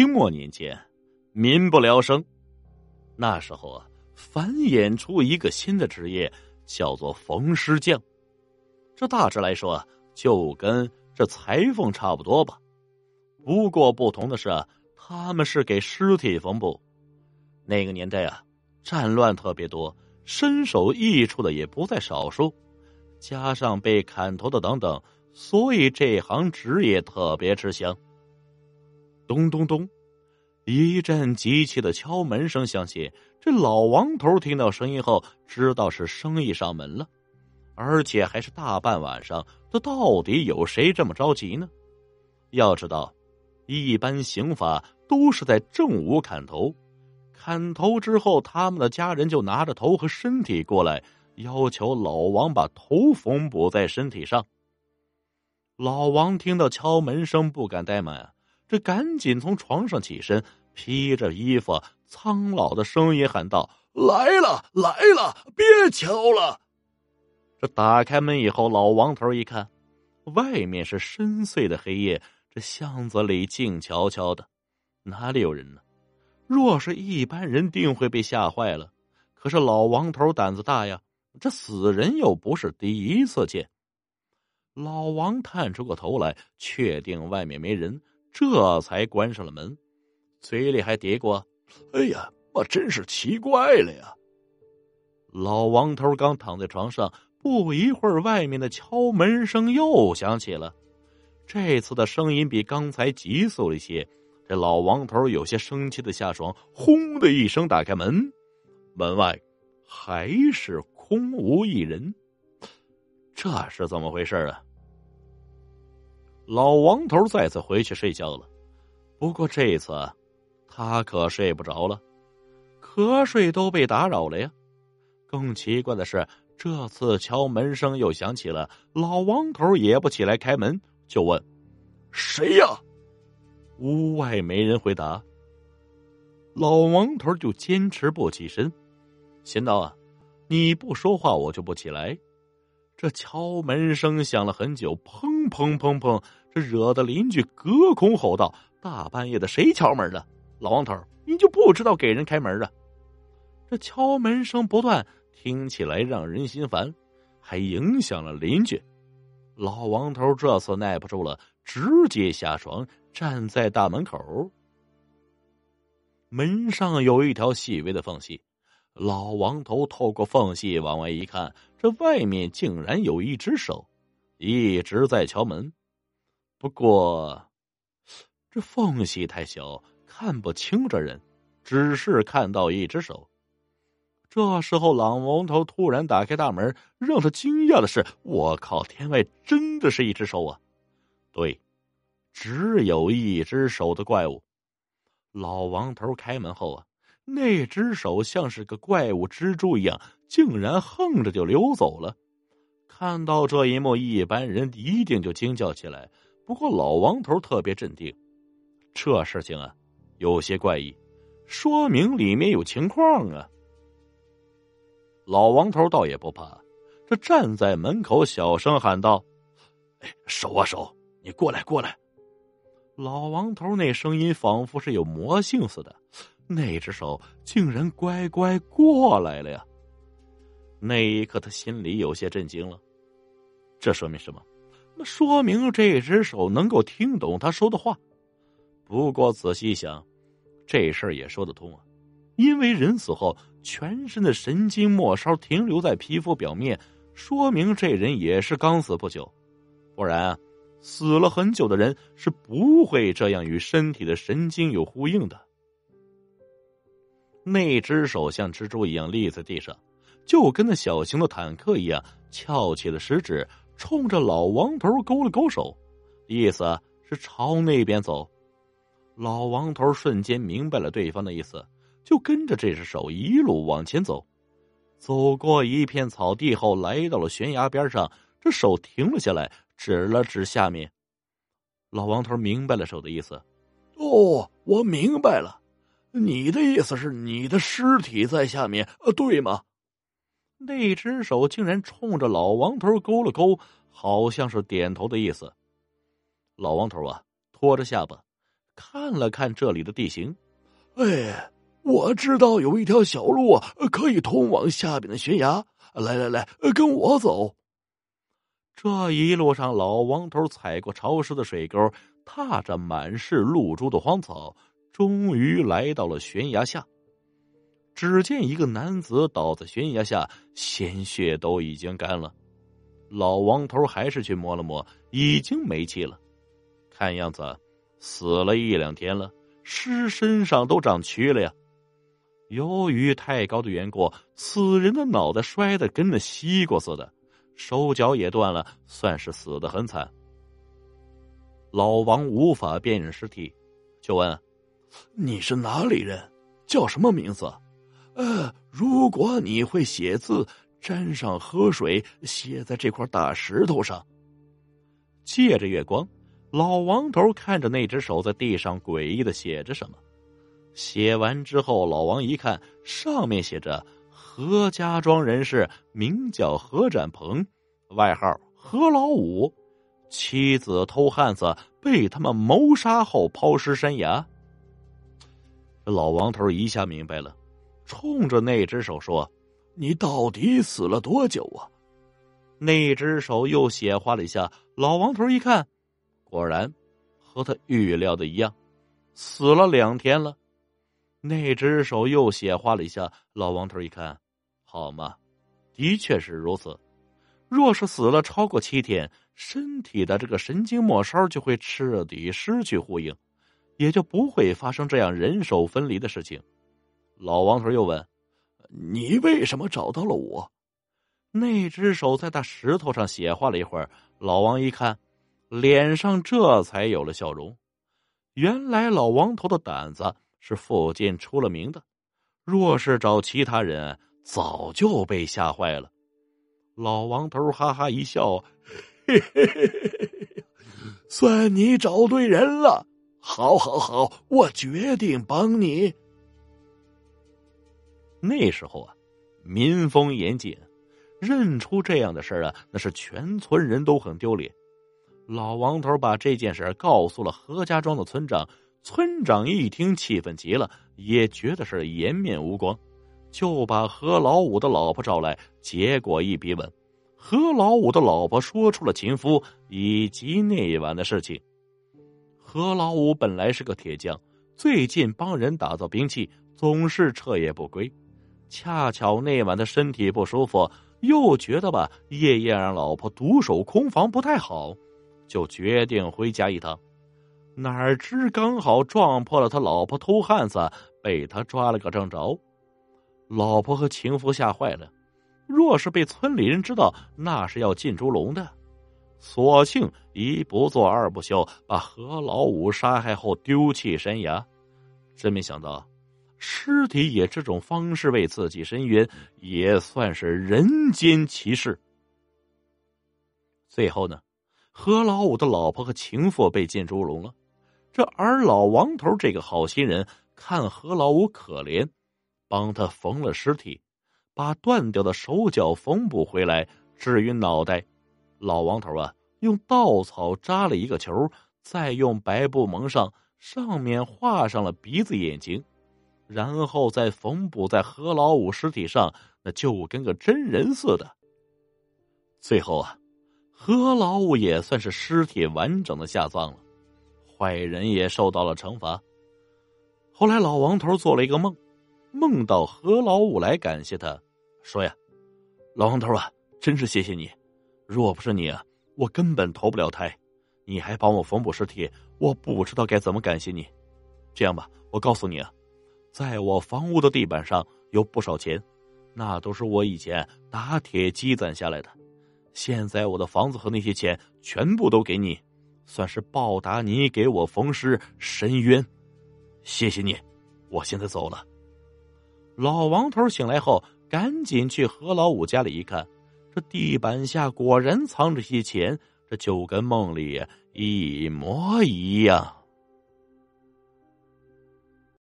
清末年间，民不聊生。那时候啊，繁衍出一个新的职业，叫做缝尸匠。这大致来说，就跟这裁缝差不多吧。不过不同的是，他们是给尸体缝布。那个年代啊，战乱特别多，身首异处的也不在少数，加上被砍头的等等，所以这行职业特别吃香。咚咚咚！一阵急切的敲门声响起。这老王头听到声音后，知道是生意上门了，而且还是大半晚上。这到底有谁这么着急呢？要知道，一般刑法都是在正午砍头，砍头之后，他们的家人就拿着头和身体过来，要求老王把头缝补在身体上。老王听到敲门声，不敢怠慢啊。这赶紧从床上起身，披着衣服，苍老的声音喊道：“来了，来了，别敲了！”这打开门以后，老王头一看，外面是深邃的黑夜，这巷子里静悄悄的，哪里有人呢？若是一般人，定会被吓坏了。可是老王头胆子大呀，这死人又不是第一次见。老王探出个头来，确定外面没人。这才关上了门，嘴里还嘀咕：“哎呀，我真是奇怪了呀！”老王头刚躺在床上，不一会儿，外面的敲门声又响起了。这次的声音比刚才急促了一些。这老王头有些生气的下床，轰的一声打开门，门外还是空无一人。这是怎么回事啊？老王头再次回去睡觉了，不过这次他可睡不着了，瞌睡都被打扰了呀。更奇怪的是，这次敲门声又响起了，老王头也不起来开门，就问：“谁呀？”屋外没人回答，老王头就坚持不起身，心道：“啊，你不说话，我就不起来。”这敲门声响了很久，砰砰砰砰，这惹得邻居隔空吼道：“大半夜的，谁敲门的？老王头，你就不知道给人开门啊？”这敲门声不断，听起来让人心烦，还影响了邻居。老王头这次耐不住了，直接下床，站在大门口。门上有一条细微的缝隙。老王头透过缝隙往外一看，这外面竟然有一只手，一直在敲门。不过，这缝隙太小，看不清这人，只是看到一只手。这时候，老王头突然打开大门，让他惊讶的是：“我靠！天外真的是一只手啊！”对，只有一只手的怪物。老王头开门后啊。那只手像是个怪物蜘蛛一样，竟然横着就溜走了。看到这一幕，一般人一定就惊叫起来。不过老王头特别镇定，这事情啊有些怪异，说明里面有情况啊。老王头倒也不怕，这站在门口小声喊道：“哎，手啊手，你过来过来！”老王头那声音仿佛是有魔性似的。那只手竟然乖乖过来了呀！那一刻，他心里有些震惊了。这说明什么？那说明这只手能够听懂他说的话。不过仔细想，这事儿也说得通啊。因为人死后，全身的神经末梢停留在皮肤表面，说明这人也是刚死不久。不然，死了很久的人是不会这样与身体的神经有呼应的。那只手像蜘蛛一样立在地上，就跟那小型的坦克一样，翘起了食指，冲着老王头勾了勾手，意思是朝那边走。老王头瞬间明白了对方的意思，就跟着这只手一路往前走。走过一片草地后，来到了悬崖边上，这手停了下来，指了指下面。老王头明白了手的意思，哦，我明白了。你的意思是你的尸体在下面，呃，对吗？那只手竟然冲着老王头勾了勾，好像是点头的意思。老王头啊，拖着下巴，看了看这里的地形，哎，我知道有一条小路啊，可以通往下边的悬崖。来来来，跟我走。这一路上，老王头踩过潮湿的水沟，踏着满是露珠的荒草，终于来到了悬崖下。只见一个男子倒在悬崖下，鲜血都已经干了。老王头还是去摸了摸，已经没气了，看样子死了一两天了，尸身上都长蛆了呀。由于太高的缘故，此人的脑袋摔得跟那西瓜似的，手脚也断了，算是死的很惨。老王无法辨认尸体，就问：“你是哪里人？叫什么名字？”“呃，如果你会写字。”沾上河水，写在这块大石头上。借着月光，老王头看着那只手在地上诡异的写着什么。写完之后，老王一看，上面写着：“何家庄人士，名叫何展鹏，外号何老五，妻子偷汉子，被他们谋杀后抛尸山崖。”老王头一下明白了，冲着那只手说。你到底死了多久啊？那只手又显化了一下。老王头一看，果然和他预料的一样，死了两天了。那只手又显化了一下。老王头一看，好嘛，的确是如此。若是死了超过七天，身体的这个神经末梢就会彻底失去呼应，也就不会发生这样人手分离的事情。老王头又问。你为什么找到了我？那只手在大石头上写画了一会儿，老王一看，脸上这才有了笑容。原来老王头的胆子是附近出了名的，若是找其他人，早就被吓坏了。老王头哈哈一笑，嘿嘿嘿，算你找对人了。好，好，好，我决定帮你。那时候啊，民风严谨，认出这样的事啊，那是全村人都很丢脸。老王头把这件事告诉了何家庄的村长，村长一听气愤极了，也觉得是颜面无光，就把何老五的老婆找来，结果一逼问，何老五的老婆说出了情夫以及那一晚的事情。何老五本来是个铁匠，最近帮人打造兵器，总是彻夜不归。恰巧那晚他身体不舒服，又觉得吧夜夜让老婆独守空房不太好，就决定回家一趟。哪知刚好撞破了他老婆偷汉子，被他抓了个正着。老婆和情夫吓坏了，若是被村里人知道，那是要进猪笼的。索性一不做二不休，把何老五杀害后丢弃山崖。真没想到。尸体以这种方式为自己伸冤，也算是人间奇事。最后呢，何老五的老婆和情妇被进猪笼了。这而老王头这个好心人看何老五可怜，帮他缝了尸体，把断掉的手脚缝补回来。至于脑袋，老王头啊，用稻草扎了一个球，再用白布蒙上，上面画上了鼻子眼睛。然后再缝补在何老五尸体上，那就跟个真人似的。最后啊，何老五也算是尸体完整的下葬了，坏人也受到了惩罚。后来老王头做了一个梦，梦到何老五来感谢他，说呀：“老王头啊，真是谢谢你，若不是你啊，我根本投不了胎。你还帮我缝补尸体，我不知道该怎么感谢你。这样吧，我告诉你啊。”在我房屋的地板上有不少钱，那都是我以前打铁积攒下来的。现在我的房子和那些钱全部都给你，算是报答你给我缝尸伸冤。谢谢你，我现在走了。老王头醒来后，赶紧去何老五家里一看，这地板下果然藏着些钱，这就跟梦里一模一样。